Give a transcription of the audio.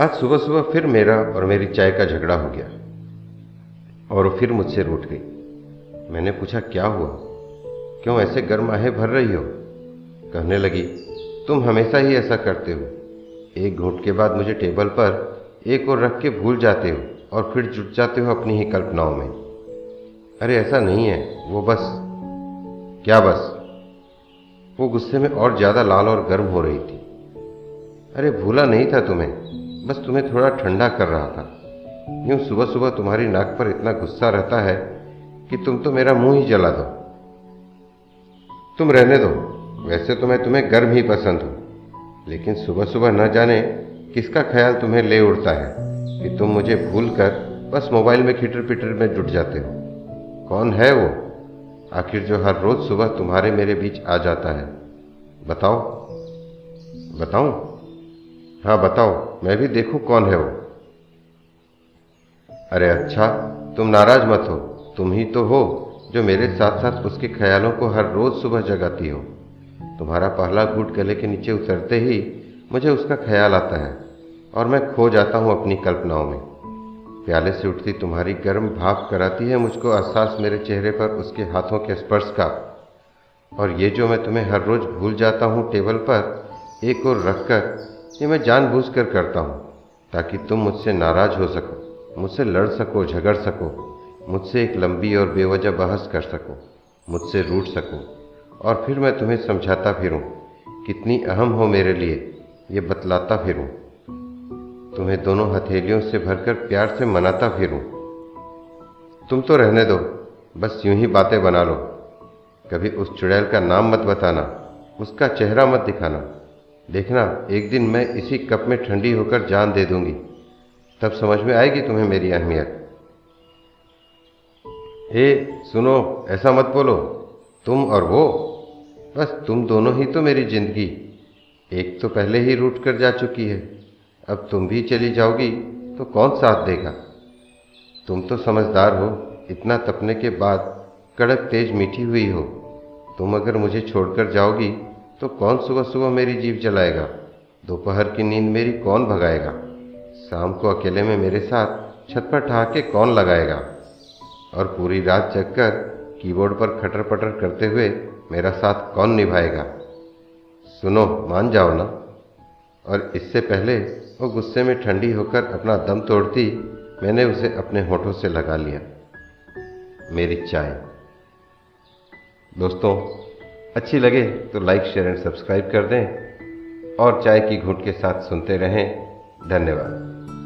आज सुबह सुबह फिर मेरा और मेरी चाय का झगड़ा हो गया और फिर मुझसे रूठ गई। मैंने पूछा, क्या हुआ? क्यों ऐसे गर्म आहे भर रही हो? कहने लगी, तुम हमेशा ही ऐसा करते हो। एक घूंट के बाद मुझे टेबल पर एक और रख के भूल जाते हो और फिर जुट जाते हो अपनी ही कल्पनाओं में। अरे, ऐसा नहीं है, वो बस, क्या बस? वो गुस्से में और ज़्यादा लाल और गर्म हो रही थी। अरे, भूला नहीं था तुम्हें? बस तुम्हें थोड़ा ठंडा कर रहा था। यूँ सुबह सुबह तुम्हारी नाक पर इतना गुस्सा रहता है कि तुम तो मेरा मुँह ही जला दो। तुम रहने दो। वैसे तो मैं तुम्हें गर्म ही पसंद हूँ। लेकिन सुबह सुबह न जाने किसका ख्याल तुम्हें ले उड़ता है कि तुम मुझे भूल कर बस मोबाइल में खिटर पिटर में जुट जाते हो। कौन है वो? आखिर जो हर रोज सुबह तुम्हारे मेरे बीच आ जाता है। बताओ। बताऊँ? हाँ बताओ, मैं भी देखूँ कौन है वो? अरे अच्छा तुम नाराज़ मत हो, तुम ही तो हो जो मेरे साथ साथ उसके ख्यालों को हर रोज सुबह जगाती हो। तुम्हारा पहला घूट गले के नीचे उतरते ही मुझे उसका ख्याल आता है, और मैं खो जाता हूँ अपनी कल्पनाओं में। प्याले से उठती तुम्हारी गर्म भाप कराती है मुझको एहसास मेरे चेहरे पर उसके हाथों के स्पर्श का। और ये जो मैं तुम्हें हर रोज भूल जाता हूँ टेबल पर, एक और रखकर ये मैं जानबूझ कर करता हूँ, ताकि तुम मुझसे नाराज़ हो सको, मुझसे लड़ सको, झगड़ सको, मुझसे एक लंबी और बेवजह बहस कर सको, मुझसे रूठ सको, और फिर मैं तुम्हें समझाता फिरूं, कितनी अहम हो मेरे लिए ये बतलाता फिरूं। तुम्हें दोनों हथेलियों से भरकर प्यार से मनाता फिरूं। तुम तो रहने दो, बस यूँ ही बातें बना लो। कभी उस चुड़ैल का नाम मत बताना, उसका चेहरा मत दिखाना। देखना, एक दिन मैं इसी कप में ठंडी होकर जान दे दूँगी। तब समझ में आएगी तुम्हें मेरी अहमियत। ए सुनो, ऐसा मत बोलो। तुम और वो। बस तुम दोनों ही तो मेरी ज़िंदगी। एक तो पहले ही रूट कर जा चुकी है। अब तुम भी चली जाओगी तो कौन साथ देगा? तुम तो समझदार हो, इतना तपने के बाद कड़क तेज मीठी हुई हो। तुम अगर मुझे छोड़कर जाओगी तो कौन सुबह सुबह मेरी जीव जलाएगा? दोपहर की नींद मेरी कौन भगाएगा? शाम को अकेले में मेरे साथ छत पर ठहाके कौन लगाएगा? और पूरी रात जगकर कीबोर्ड पर खटर पटर करते हुए मेरा साथ कौन निभाएगा? सुनो, मान जाओ ना। और इससे पहले वो गुस्से में ठंडी होकर अपना दम तोड़ती मैंने उसे अपने होठों से लगा लिया। मेरी चाय। दोस्तों अच्छी लगे तो लाइक शेयर एंड सब्सक्राइब कर दें और चाय की घूट के साथ सुनते रहें। धन्यवाद।